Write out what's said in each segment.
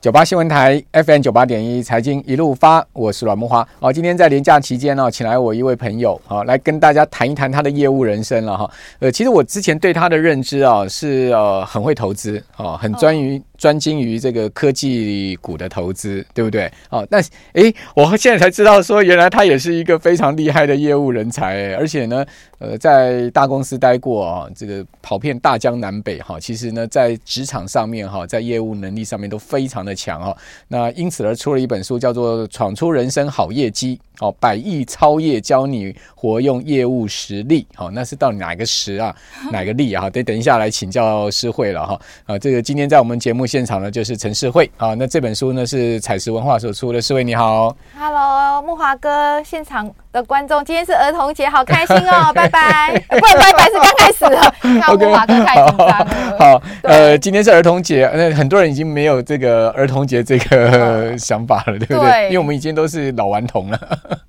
九八新闻台 FM 九八点一财经一路发，我是阮慕花。哦，今天在连假期间呢，请来我一位朋友，好来跟大家谈一谈他的业务人生了哈。呃，其实我之前对他的认知啊，是呃很会投资，哦，很专于专精于这个科技股的投资，对不对？哦，但是诶，我现在才知道说，原来他也是一个非常厉害的业务人才，而且呢，呃，在大公司待过啊，这个跑遍大江南北哈，其实呢，在职场上面哈，在业务能力上面都非常的。强哦，那因此而出了一本书，叫做《闯出人生好业绩》哦，百亿超业教你活用业务实力。好，那是到哪个实啊，哪个力啊？得等一下来请教诗慧了哈。啊，这个今天在我们节目现场呢，就是陈世慧啊。那这本书呢是采石文化所出的。世慧你好，Hello，木华哥，现场的观众，今天是儿童节，好开心哦！拜拜，不是拜拜，是刚开始了。慕驊哥太紧张了。好，呃，今天是儿童节，那很多人已经没有这个儿童节这个 想法了，对不对？因为我们已经都是老顽童了。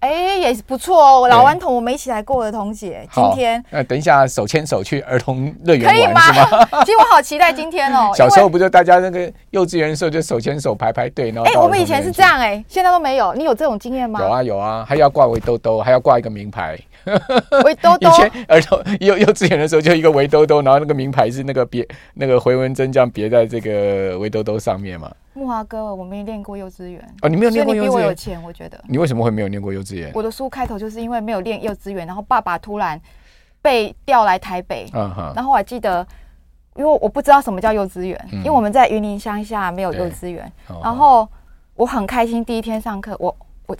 哎，也不错哦，老顽童，我们一起来过儿童节。今天，那，等一下手牵手去儿童乐园玩，可以吗？其实我好期待今天哦。小时候不就大家那个幼稚园的时候就手牵手排排队，然后。哎，我们以前是这样哎，现在都没有。你有这种经验吗？有啊有啊，还要挂围兜兜，还要挂一个名牌。围兜兜。以前儿童幼幼稚园的时候就一个围兜兜，然后那个名牌是那个别那个回纹针这样别在这个围兜兜上面嘛。木华哥，我没练过幼稚园哦，你没有练过幼稚园，你比我有钱，我觉得。你为什么会没有练过幼稚园？我的书开头就是因为没有练幼稚园，然后爸爸突然被调来台北，嗯哼，然后我还记得，因为我不知道什么叫幼稚园，因为我们在云林乡下没有幼稚园，然后我很开心，第一天上课，我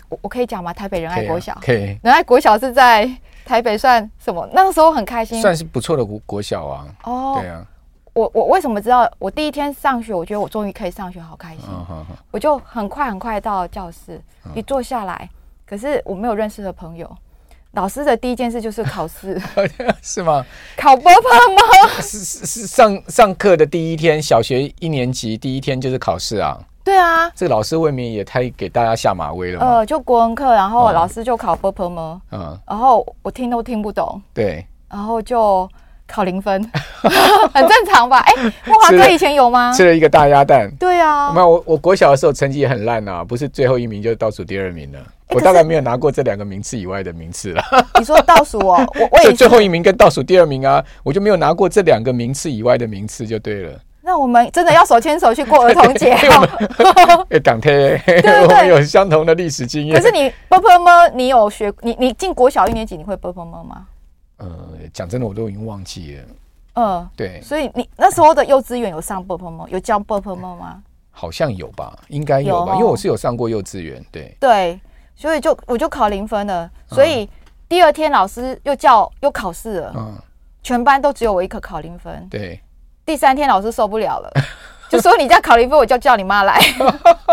我我可以讲吗？台北仁爱国小，可以，仁爱国小是在台北算什么？那个时候很开心，算是不错的国国小啊。哦，对啊。我我为什么知道？我第一天上学，我觉得我终于可以上学，好开心。我就很快很快到教室，一坐下来，可是我没有认识的朋友。老师的第一件事就是考试，是吗？考波波吗？是是是上上课的第一天，小学一年级第一天就是考试啊。对啊，这个老师未免也太给大家下马威了。呃，就国文课，然后老师就考波波吗？嗯，然后我听都听不懂。对，然后就。考零分，很正常吧？哎、欸，慕驊哥以前有吗？吃了一个大鸭蛋。对啊，没有我，我国小的时候成绩也很烂啊，不是最后一名就是倒数第二名了。欸、我大概没有拿过这两个名次以外的名次了。你说倒数哦，我我也最后一名跟倒数第二名啊，我就没有拿过这两个名次以外的名次就对了。那我们真的要手牵手去过儿童节？哈哈，港铁，对对对，有相同的历史经验。可是你波波摸，你有学？你你进国小一年级，你会波波摸吗？呃，讲真的，我都已经忘记了。嗯，对。所以你那时候的幼稚园有上波波吗，有教波波摸吗？好像有吧，应该有吧，因为我是有上过幼稚园。对对，所以就我就考零分了。所以第二天老师又叫又考试了，嗯，全班都只有我一科考零分。对。第三天老师受不了了，就说你再考零分，我就叫你妈来，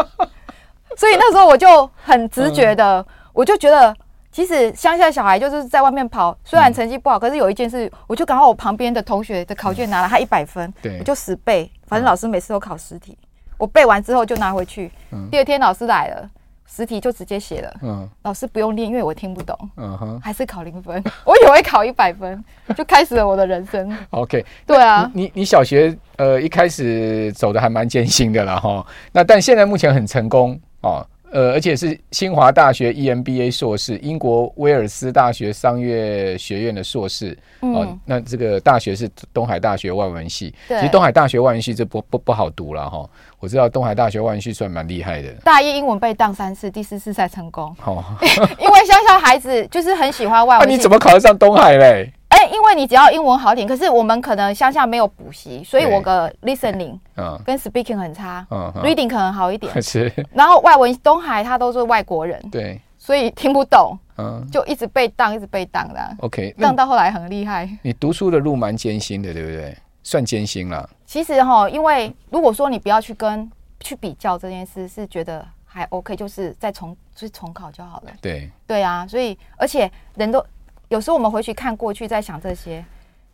所以那时候我就很直觉的，嗯、我就觉得。其实乡下小孩就是在外面跑，虽然成绩不好，可是有一件事，我就刚好我旁边的同学的考卷拿了他一百分，我就死背，反正老师每次都考十题，我背完之后就拿回去。第二天老师来了，十题就直接写了。老师不用练，因为我听不懂。嗯哼还是考零分，我以为考一百分，就开始了我的人生。OK，对啊，你你小学呃一开始走的还蛮艰辛的啦哈，那但现在目前很成功哦。呃，而且是清华大学 EMBA 硕士，英国威尔斯大学商业学院的硕士。嗯、哦，那这个大学是东海大学外文系。其实东海大学外文系这不不不好读了哈。我知道东海大学外文系算蛮厉害的。大一英文被当三次，第四次才成功。哦，因为乡下孩子就是很喜欢外文系。那、啊、你怎么考得上东海嘞？哎，因为你只要英文好点，可是我们可能乡下没有补习，所以我的 listening 跟 speaking 很差，reading 可能好一点。是。然后外文东海他都是外国人，对，所以听不懂，嗯，就一直被当，一直被当的。OK，当到后来很厉害。你读书的路蛮艰辛的，对不对？算艰辛了。其实哈，因为如果说你不要去跟去比较这件事，是觉得还 OK，就是再重就是重考就好了。对。对啊，所以而且人都。有时候我们回去看过去，在想这些，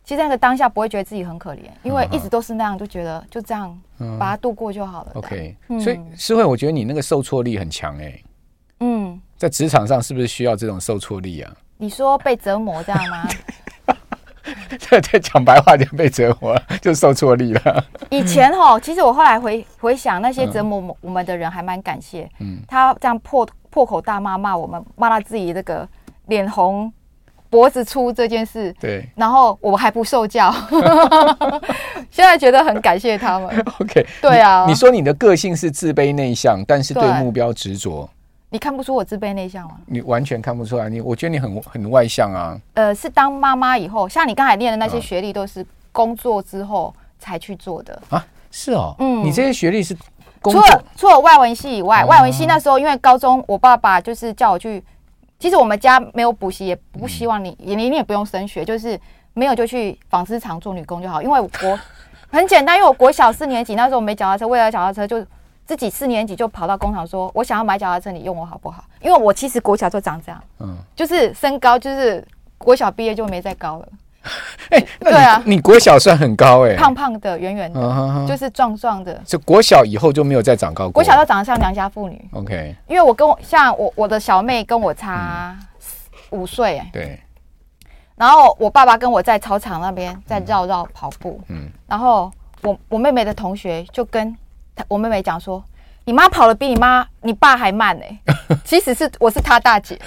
其实那个当下不会觉得自己很可怜，因为一直都是那样，就觉得就这样把它度过就好了。OK，所以诗慧，我觉得你那个受挫力很强哎。嗯，在职场上是不是需要这种受挫力啊？你说被折磨这样吗？这这讲白话就被折磨了，就受挫力了。以前哈，其实我后来回回想，那些折磨我们的人还蛮感谢。嗯，他这样破破口大骂骂我们，骂他自己这个脸红脖子粗这件事。对。然后我还不受教，现在觉得很感谢他们。OK。对啊。你说你的个性是自卑内向，但是对目标执着。你看不出我自卑内向吗？你完全看不出来。你我觉得你很很外向啊。呃，是当妈妈以后，像你刚才念的那些学历，都是工作之后才去做的啊。是哦，嗯，你这些学历是工作除了除了外文系以外，哦、外文系那时候因为高中，我爸爸就是叫我去。其实我们家没有补习，也不希望你，你、嗯、你也不用升学，就是没有就去纺织厂做女工就好。因为我 很简单，因为我国小四年级那时候没脚踏车，为了脚踏车就。自己四年级就跑到工厂说：“我想要买脚踏车，你用我好不好？”因为我其实国小就长这样，嗯，就是身高就是国小毕业就没再高了。哎、欸，对啊，你国小算很高哎、欸，胖胖的、圆圆的，就是壮壮的。就国小以后就没有再长高过。国小都长得像良家妇女。OK，因为我跟我像我我的小妹跟我差五岁哎，对。然后我爸爸跟我在操场那边在绕绕跑步，嗯，然后我我妹妹的同学就跟。我妹妹讲说：“你妈跑的比你妈、你爸还慢呢、欸。其实是我是他大姐，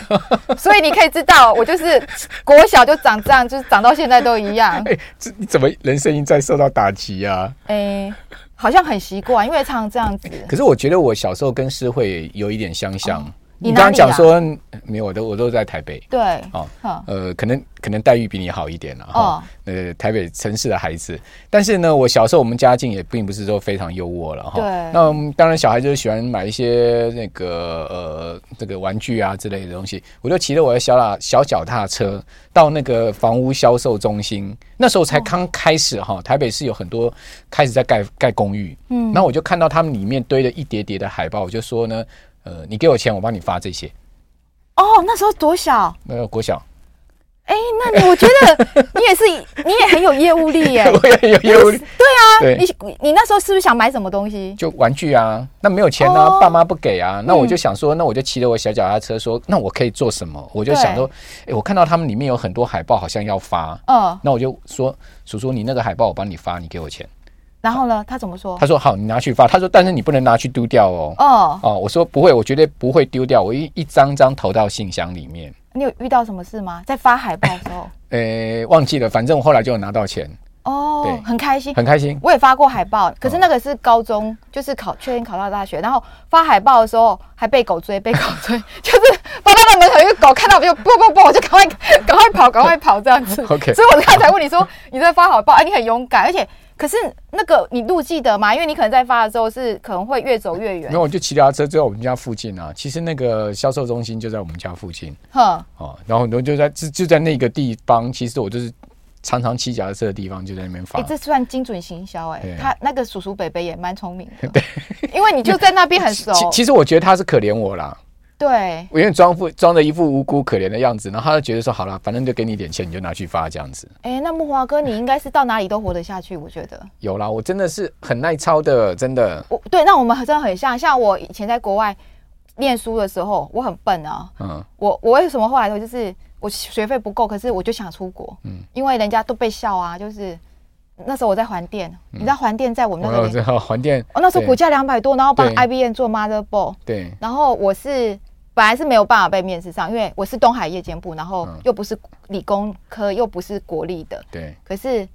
所以你可以知道，我就是国小就长这样，就是长到现在都一样。哎、欸，这你怎么人生一再受到打击啊？哎、欸，好像很习惯，因为常常这样子。可是我觉得我小时候跟诗慧有一点相像。哦”你刚刚讲说没有，我都我都在台北。对，哦，呃，可能可能待遇比你好一点了哈。呃，台北城市的孩子，但是呢，我小时候我们家境也并不是说非常优渥了哈。对。那当然，小孩就是喜欢买一些那个呃这个玩具啊之类的东西。我就骑着我的小啦小脚踏车到那个房屋销售中心，那时候才刚开始哈。台北市有很多开始在盖盖公寓，嗯，那我就看到他们里面堆了一叠叠的海报，我就说呢。呃，你给我钱，我帮你发这些。哦，那时候多小？那个国小。哎，那你我觉得 你也是，你也很有业务力耶。我也很有业务力。对啊，对你你那时候是不是想买什么东西？就玩具啊，那没有钱呢，爸妈不给啊。那我就想说，那我就骑着我小脚踏车说，那我可以做什么？我就想说，哎，我看到他们里面有很多海报，好像要发。嗯。那我就说，叔叔，你那个海报我帮你发，你给我钱。然后呢？他怎么说？他说：“好，你拿去发。”他说：“但是你不能拿去丢掉哦。”哦哦，我说不会，我绝对不会丢掉。我一一张张投到信箱里面。你有遇到什么事吗？在发海报的时候？呃，忘记了。反正我后来就有拿到钱。哦，很开心，很开心。我也发过海报，可是那个是高中，就是考确定考到大学。然后发海报的时候还被狗追，被狗追，就是发到那门口，一个狗看到我就不不不，我就赶快赶快跑，赶快跑这样子。OK。所以我刚才问你说你在发海报，哎，你很勇敢，而且。可是那个你路记得吗？因为你可能在发的时候是可能会越走越远。没有，我就骑脚踏车就在我们家附近啊。其实那个销售中心就在我们家附近。哼。哦，然后很多就在就就在那个地方。其实我就是常常骑脚踏车的地方，就在那边发。哎、欸，这算精准行销哎、欸。他那个叔叔伯伯也蛮聪明的。对。因为你就在那边很熟。其其实我觉得他是可怜我啦。对，我因为装副装着一副无辜可怜的样子，然后他就觉得说好了，反正就给你点钱，你就拿去发这样子。哎、欸，那木华哥，你应该是到哪里都活得下去，我觉得。有啦，我真的是很耐操的，真的。我对，那我们真的很像，像我以前在国外念书的时候，我很笨啊。嗯。我我为什么后来说就是我学费不够，可是我就想出国。嗯。因为人家都被笑啊，就是那时候我在环电，嗯、你知道环电在我们那个。我知道环电。哦，那时候股价两百多，然后帮 IBM 做 motherboard。对。然后我是。本来是没有办法被面试上，因为我是东海夜间部，然后又不是理工科，又不是国立的。对。可是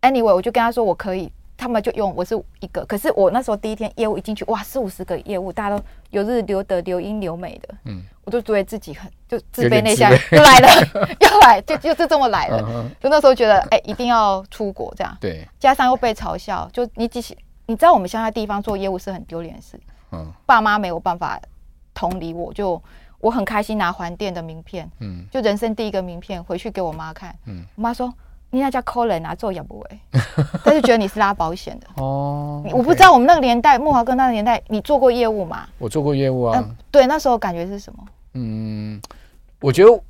，anyway，我就跟他说我可以，他们就用我是一个。可是我那时候第一天业务一进去，哇，四五十个业务，大家都有日留德、留英、留美的。嗯。我就觉得自己很就自卑内向，又来了，又来，就就是这么来了。就那时候觉得，哎，一定要出国这样。对。加上又被嘲笑，就你几，你知道我们乡下地方做业务是很丢脸的事。嗯。爸妈没有办法。同理，我就我很开心拿环电的名片，嗯，就人生第一个名片回去给我妈看，嗯，我妈说你那叫抠人啊，做也不会，她就觉得你是拉保险的哦。我不知道我们那个年代，木华哥那个年代，你做过业务吗？我做过业务啊。对，那时候感觉是什么？嗯，我觉得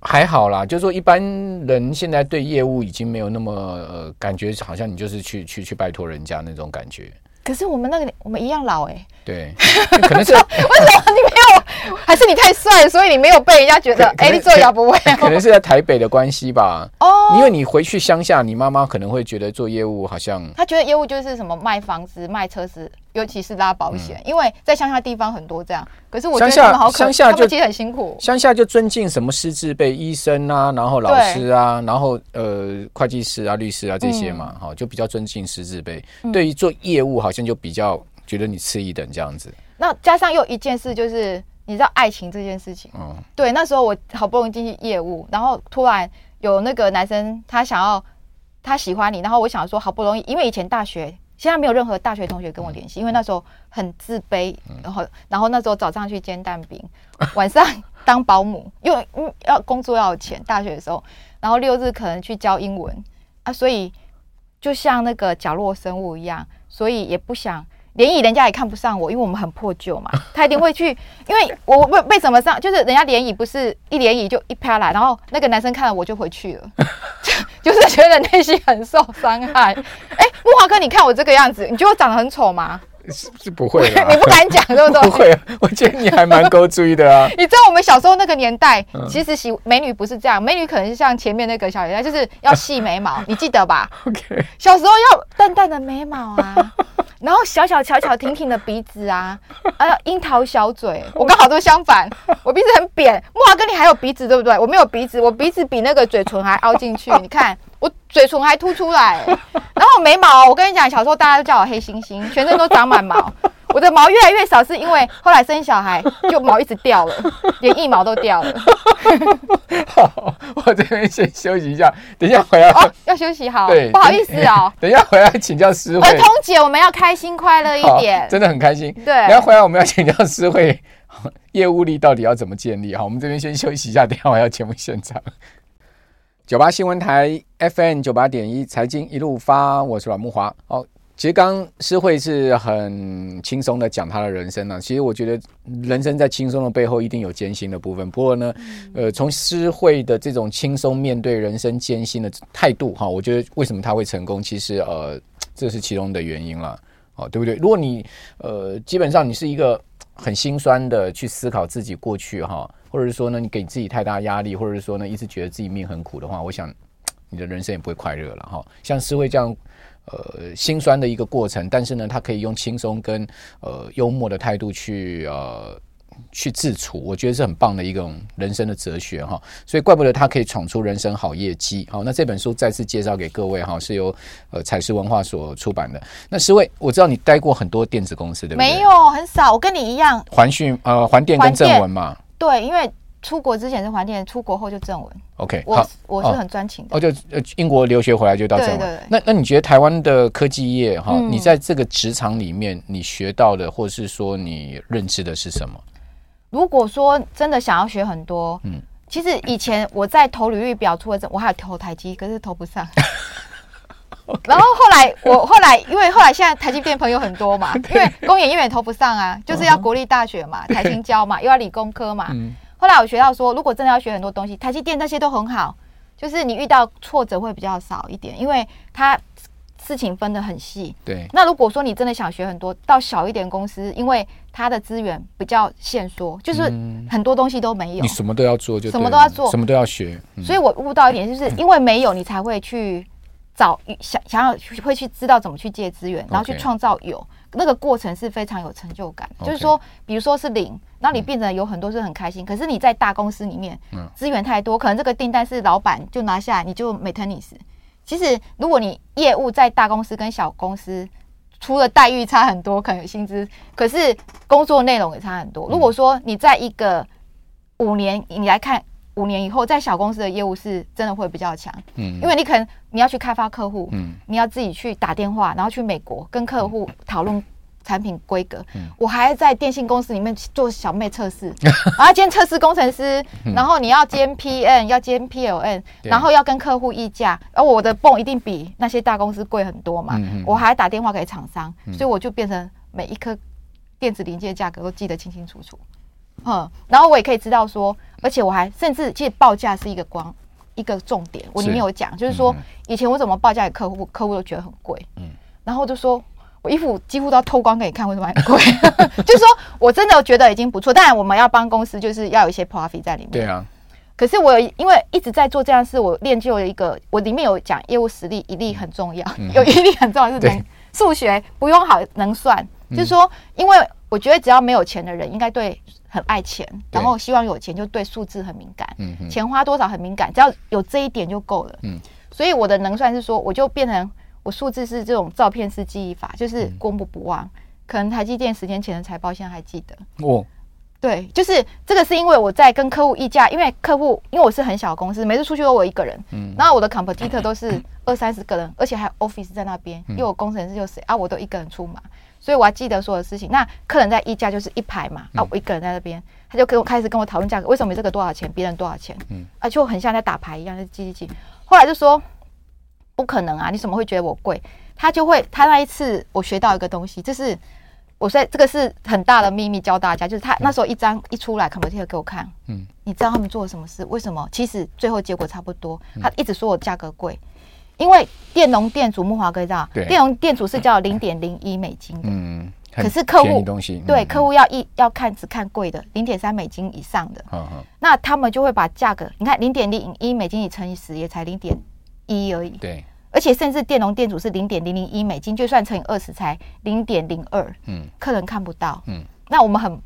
还好啦，就是说一般人现在对业务已经没有那么呃，感觉好像你就是去去去拜托人家那种感觉。可是我们那个我们一样老哎、欸。对，可能是 为什么你没有？还是你太帅，所以你没有被人家觉得哎，你做摇不会？可能是在台北的关系吧。哦，因为你回去乡下，你妈妈可能会觉得做业务好像，她觉得业务就是什么卖房子、卖车子，尤其是拉保险，因为在乡下地方很多这样。可是我觉得他们好可，乡下就其实很辛苦。乡下就尊敬什么师字辈，医生啊，然后老师啊，然后呃会计师啊、律师啊这些嘛，好就比较尊敬师字辈。对于做业务，好像就比较。觉得你次一等这样子，那加上又一件事，就是你知道爱情这件事情。嗯，对，那时候我好不容易进去业务，然后突然有那个男生他想要他喜欢你，然后我想说好不容易，因为以前大学现在没有任何大学同学跟我联系，因为那时候很自卑，然后然后那时候早上去煎蛋饼，晚上当保姆，因为要工作要有钱，大学的时候，然后六日可能去教英文啊，所以就像那个角落生物一样，所以也不想。联谊人家也看不上我，因为我们很破旧嘛。他一定会去，因为我为为什么上，就是人家联谊不是一联谊就一啪啦，然后那个男生看了我就回去了，就就是觉得内心很受伤害。哎、欸，木华哥，你看我这个样子，你觉得我长得很丑吗？是是不会，你不敢讲对不对？不会，我觉得你还蛮够注意的啊。你知道我们小时候那个年代，其实喜美女不是这样，美女可能是像前面那个小姐姐，就是要细眉毛，你记得吧？OK，小时候要淡淡的眉毛啊。然后小小巧巧挺挺的鼻子啊，啊，樱桃小嘴，我刚好都相反，我鼻子很扁。木华哥，你还有鼻子对不对？我没有鼻子，我鼻子比那个嘴唇还凹进去。你看我嘴唇还凸出来，然后眉毛，我跟你讲，小时候大家都叫我黑猩猩，全身都长满毛。我的毛越来越少，是因为后来生小孩，就毛一直掉了，连一毛都掉了。好，我这边先休息一下，等一下回来。哦，要休息好。对，不好意思哦。等一下回来请教师慧。儿童节我们要开心快乐一点，真的很开心。对，等下回来我们要请教师慧，业务力到底要怎么建立？好，我们这边先休息一下，等下我要节目现场。九八新闻台 FM 九八点一财经一路发，我是阮木华。好。其实刚刚诗慧是很轻松的讲她的人生呢、啊。其实我觉得人生在轻松的背后一定有艰辛的部分。不过呢，呃，从诗慧的这种轻松面对人生艰辛的态度哈，我觉得为什么他会成功，其实呃，这是其中的原因了，哦，对不对？如果你呃，基本上你是一个很心酸的去思考自己过去哈，或者是说呢，你给自己太大压力，或者是说呢，一直觉得自己命很苦的话，我想你的人生也不会快乐了哈。像诗慧这样。呃，心酸的一个过程，但是呢，他可以用轻松跟呃幽默的态度去呃去自处，我觉得是很棒的一种人生的哲学哈。所以怪不得他可以闯出人生好业绩。好，那这本书再次介绍给各位哈，是由呃彩石文化所出版的。那十位，我知道你待过很多电子公司，对不对？没有，很少。我跟你一样，环讯呃环电跟正文嘛。对，因为。出国之前是环电，出国后就正文。OK，我我是很专情的。哦，就呃英国留学回来就到正文。对对对。那那你觉得台湾的科技业哈，你在这个职场里面你学到的，或是说你认知的是什么？如果说真的想要学很多，嗯，其实以前我在投履历表出了这，我还有投台积，可是投不上。然后后来我 后来因为后来现在台积电朋友很多嘛，因为工研院也投不上啊，就是要国立大学嘛，台新交嘛，又要理工科嘛。后来我学到说，如果真的要学很多东西，台积电那些都很好，就是你遇到挫折会比较少一点，因为它事情分得很细。对。那如果说你真的想学很多，到小一点公司，因为它的资源比较限缩，就是很多东西都没有。你什么都要做，就什么都要做，什么都要学。所以我悟到一点，就是因为没有，你才会去找想想要会去知道怎么去借资源，然后去创造有。那个过程是非常有成就感，就是说，比如说是零，然后你变成有很多是很开心。可是你在大公司里面，资源太多，可能这个订单是老板就拿下来，你就没 tennis。其实，如果你业务在大公司跟小公司，除了待遇差很多，可能薪资，可是工作内容也差很多。如果说你在一个五年，你来看。五年以后，在小公司的业务是真的会比较强，嗯，因为你可能你要去开发客户，嗯，你要自己去打电话，然后去美国跟客户讨论产品规格，嗯，我还在电信公司里面做小妹测试，然后兼测试工程师，然后你要兼 PN，要兼 PLN，然后要跟客户议价，而我的泵一定比那些大公司贵很多嘛，我还打电话给厂商，所以我就变成每一颗电子零件价格都记得清清楚楚。嗯，然后我也可以知道说，而且我还甚至其实报价是一个光一个重点，我里面有讲，就是说以前我怎么报价给客户，客户都觉得很贵，嗯，然后就说，我衣服几乎都要透光给你看，为什么很贵？就是说我真的觉得已经不错，当然我们要帮公司，就是要有一些 profit 在里面。对啊。可是我有因为一直在做这样事，我练就了一个，我里面有讲业务实力，一例很重要，嗯、有一例很重要是能数学不用好能算，嗯、就是说，因为我觉得只要没有钱的人，应该对很爱钱，然后希望有钱就对数字很敏感，嗯，钱花多少很敏感，只要有这一点就够了，嗯。所以我的能算是说，我就变成我数字是这种照片式记忆法，就是过目不忘。可能台积电十年前的财报现在还记得。哦。对，就是这个是因为我在跟客户议价，因为客户因为我是很小公司，每次出去都我一个人，嗯，然后我的 competitor 都是二三十个人，而且还有 office 在那边，因为我工程师又谁啊，我都一个人出马，所以我还记得所有事情。那客人在议价就是一排嘛，啊，我一个人在那边，他就跟我开始跟我讨论价格，为什么这个多少钱，别人多少钱，嗯，啊，就很像在打牌一样，就记记记。后来就说不可能啊，你怎么会觉得我贵？他就会，他那一次我学到一个东西，就是。我说这个是很大的秘密，教大家，就是他那时候一张一出来，competitor 给我看，嗯，你知道他们做了什么事？为什么？其实最后结果差不多。他一直说我价格贵，因为电容电阻，木华哥知道，电容电阻是叫零点零一美金的，嗯，可是客户东西对客户要一要看只看贵的零点三美金以上的，那他们就会把价格，你看零点零一美金你乘以十也才零点一而已，对。而且甚至电容电阻是零点零零一美金，就算乘以二十才零点零二。嗯，客人看不到。嗯，那我们很，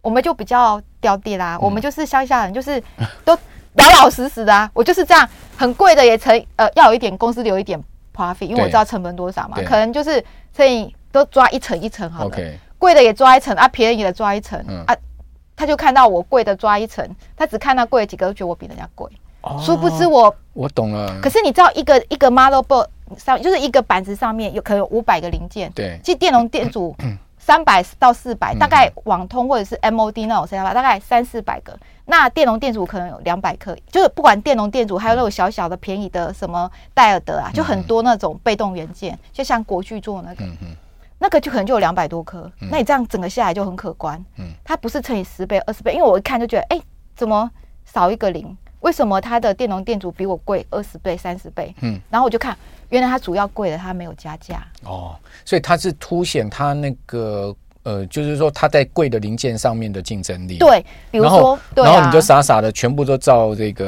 我们就比较刁地啦。嗯、我们就是乡下人，就是都老老实实的啊。我就是这样，很贵的也成呃要有一点公司留一点 profit，因为我知道成本多少嘛。可能就是乘以都抓一层一层好了。贵的也抓一层啊，便宜的抓一层、嗯、啊。他就看到我贵的抓一层，他只看到贵的几个，都觉得我比人家贵。殊不知我我懂了。可是你知道，一个一个 motherboard 上就是一个板子上面有可能有五百个零件。对，其实电容电阻 三百到四百，大概网通或者是 MOD 那种 C 大概三四百个。那电容电阻可能有两百颗，就是不管电容电阻，还有那种小小的便宜的什么戴尔德啊，就很多那种被动元件，就像国巨做那个，那个就可能就有两百多颗。那你这样整个下来就很可观。嗯，它不是乘以十倍、二十倍，因为我一看就觉得，哎，怎么少一个零？为什么它的电容电阻比我贵二十倍、三十倍？嗯，然后我就看，原来它主要贵的，它没有加价。哦，所以它是凸显它那个呃，就是说它在贵的零件上面的竞争力。对，比如说，然后，啊，然后你就傻傻的全部都照这个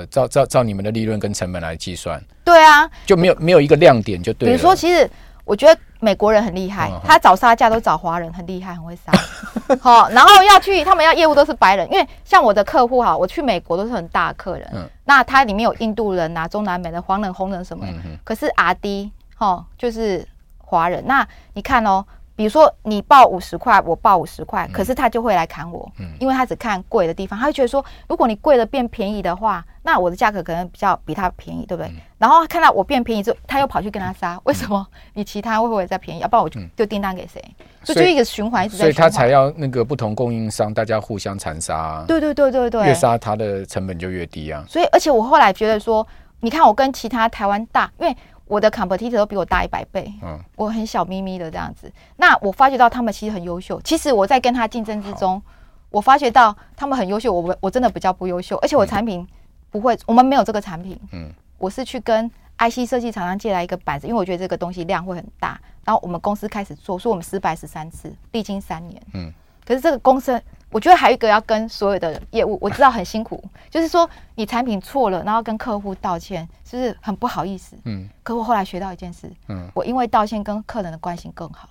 呃，照照照你们的利润跟成本来计算。对啊，就没有没有一个亮点就对了。比如说，其实。我觉得美国人很厉害，他找杀价都找华人，很厉害，很会杀。好，然后要去，他们要业务都是白人，因为像我的客户哈，我去美国都是很大客人。嗯。那他里面有印度人呐、啊，中南美的黄人、红人什么的。嗯。可是阿 D 哈，就是华人。那你看哦。比如说你报五十块，我报五十块，可是他就会来砍我，嗯，因为他只看贵的地方，他会觉得说，如果你贵的变便宜的话，那我的价格可能比较比他便宜，对不对？嗯、然后看到我变便宜之后，他又跑去跟他杀，为什么？你其他会不会再便宜？要不然我就就订单给谁？嗯、所以就一个循环一直在循环，所以他才要那个不同供应商大家互相残杀，对对对对对，越杀他的成本就越低啊。所以而且我后来觉得说，你看我跟其他台湾大，因为。我的 competitor 都比我大一百倍，嗯，我很小咪咪的这样子。那我发觉到他们其实很优秀。其实我在跟他竞争之中，我发觉到他们很优秀，我我真的比较不优秀。而且我产品不会，嗯、我们没有这个产品。嗯，我是去跟 IC 设计厂商借来一个板子，因为我觉得这个东西量会很大。然后我们公司开始做，所以我们失败十三次，历经三年。嗯，可是这个公司。我觉得还有一个要跟所有的业务，我知道很辛苦，就是说你产品错了，然后跟客户道歉，是不是很不好意思？嗯。可我后来学到一件事，嗯，我因为道歉跟客人的关系更好，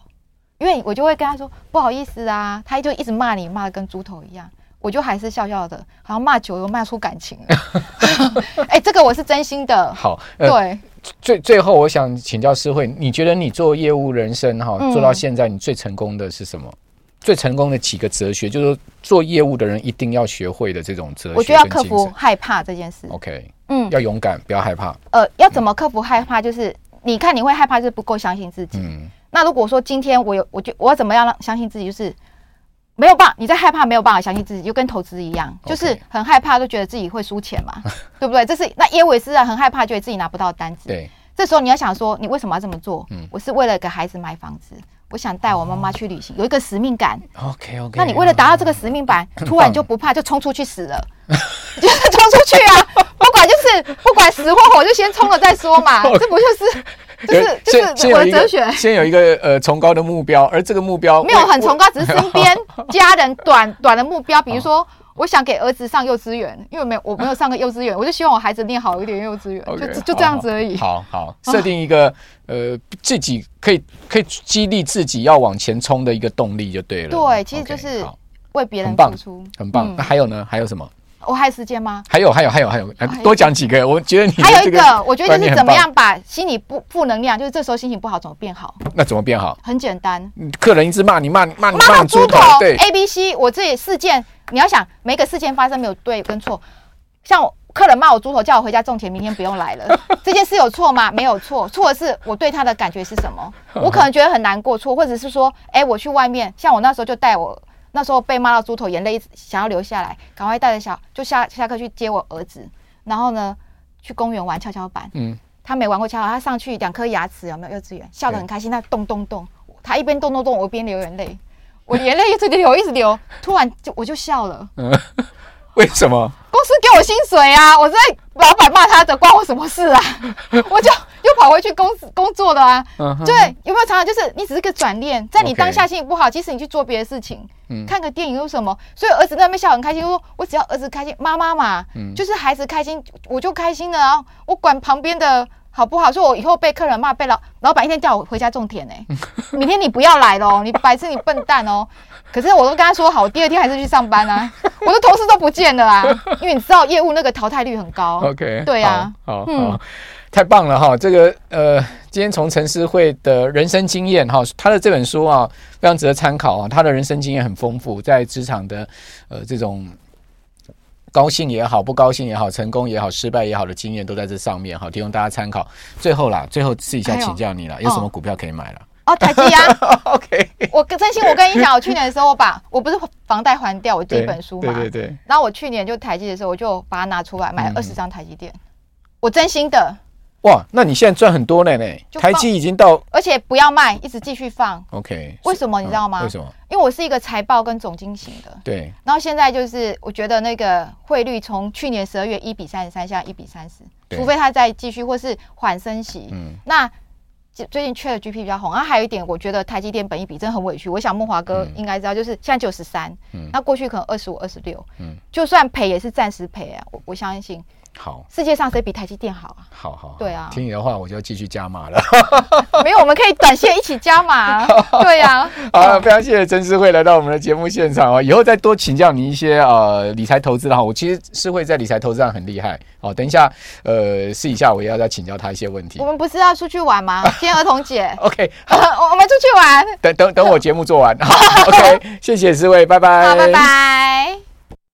因为我就会跟他说不好意思啊，他就一直骂你，骂的跟猪头一样，我就还是笑笑的，好像骂久了骂出感情了。哎、欸，这个我是真心的。好，呃、对。最最后，我想请教诗慧，你觉得你做业务人生哈，做到现在，你最成功的是什么？嗯最成功的几个哲学，就是说做业务的人一定要学会的这种哲学。我觉得要克服害怕这件事。OK，嗯，要勇敢，不要害怕。呃，要怎么克服害怕？就是你看你会害怕，就是不够相信自己。嗯。那如果说今天我有，我就我要怎么样让相信自己？就是没有办法，你在害怕没有办法相信自己，就跟投资一样，就是很害怕，就觉得自己会输钱嘛，对不对？这是那业务也是啊，很害怕，觉得自己拿不到单子。对。这时候你要想说，你为什么要这么做？嗯，我是为了给孩子买房子。我想带我妈妈去旅行，有一个使命感。OK OK。那你为了达到这个使命感，突然就不怕，就冲出去死了，就是冲出去啊！不管就是不管死或活，就先冲了再说嘛。这不就是就是就是我的哲学。先有一个呃崇高的目标，而这个目标没有很崇高，只是身边 家人短短的目标，比如说。我想给儿子上幼稚园，因为没有我没有上过幼稚园，我就希望我孩子念好一点幼稚园就就这样子而已。好好设定一个、啊、呃自己可以可以激励自己要往前冲的一个动力就对了。对，其实就是为别人付出，很棒。那、嗯、还有呢？还有什么？我还有时间吗？还有还有还有还有，多讲几个。我觉得你还有一个，我觉得就是怎么样把心理不负能量，就是这时候心情不好怎么变好？那怎么变好？很简单，客人一直骂你骂你骂你骂到猪头，对 A B C，我这里事件。你要想每个事件发生没有对跟错，像我客人骂我猪头，叫我回家种田，明天不用来了。这件事有错吗？没有错，错的是我对他的感觉是什么？我可能觉得很难过，错，或者是说，哎，我去外面，像我那时候就带我那时候被骂到猪头，眼泪想要流下来，赶快带着小就下下课去接我儿子，然后呢去公园玩跷跷板。嗯，他没玩过跷跷，他上去两颗牙齿有没有？幼稚园笑得很开心，他咚咚咚，他一边咚咚咚，我一边流眼泪。我眼泪一直流，一直流，突然就我就笑了。嗯，为什么？公司给我薪水啊！我在老板骂他的，关我什么事啊？我就又跑回去公司工作了啊。嗯，对，有没有常常就是你只是个转念，在你当下心情不好，即使你去做别的事情，嗯，看个电影又什么？所以儿子在那边笑很开心，说我只要儿子开心，妈妈嘛，嗯，就是孩子开心，我就开心了啊。我管旁边的。好不好？说我以后被客人骂，被老老板一天叫我回家种田呢、欸。明天你不要来喽，你白痴，你笨蛋哦。可是我都跟他说好，第二天还是去上班啊。我的同事都不见了啊，因为你知道业务那个淘汰率很高。OK，对啊，好，好，嗯好，太棒了哈。这个呃，今天从陈思慧的人生经验哈，他的这本书啊，非常值得参考啊。他的人生经验很丰富，在职场的呃这种。高兴也好，不高兴也好，成功也好，失败也好的经验都在这上面，哈提供大家参考。最后啦，最后试一下请教你了，有，有什么股票可以买了？哦，台积啊，OK。我真心，我跟你讲，我去年的时候，我把我不是房贷还掉，我这本书嘛，对对对。然后我去年就台积的时候，我就把它拿出来买了二十张台积电，嗯，我真心的。哇，那你现在赚很多了呢？台积已经到，而且不要卖，一直继续放。OK，为什么你知道吗？为什么？因为我是一个财报跟总经型的。对。然后现在就是，我觉得那个汇率从去年十二月一比三十三，现在一比三十，除非它再继续或是缓升息。嗯。那最近 ChatGPT 比较红，然后还有一点，我觉得台积电本益比真的很委屈。我想梦华哥应该知道，就是现在九十三，嗯，那过去可能二十五、二十六，嗯，就算赔也是暂时赔啊，我我相信。好，世界上谁比台积电好啊？好好，对啊，听你的话，我就要继续加码了。没有，我们可以短线一起加码。对呀、啊，好，非常谢谢陈诗慧来到我们的节目现场啊！以后再多请教你一些呃理财投资的话，我其实诗慧在理财投资上很厉害。哦，等一下，呃，试一下，我也要再请教他一些问题。我们不是要出去玩吗？今天儿童节。OK，我我们出去玩。等等等，我节目做完。好，OK，谢谢诗慧，拜拜。好，拜拜。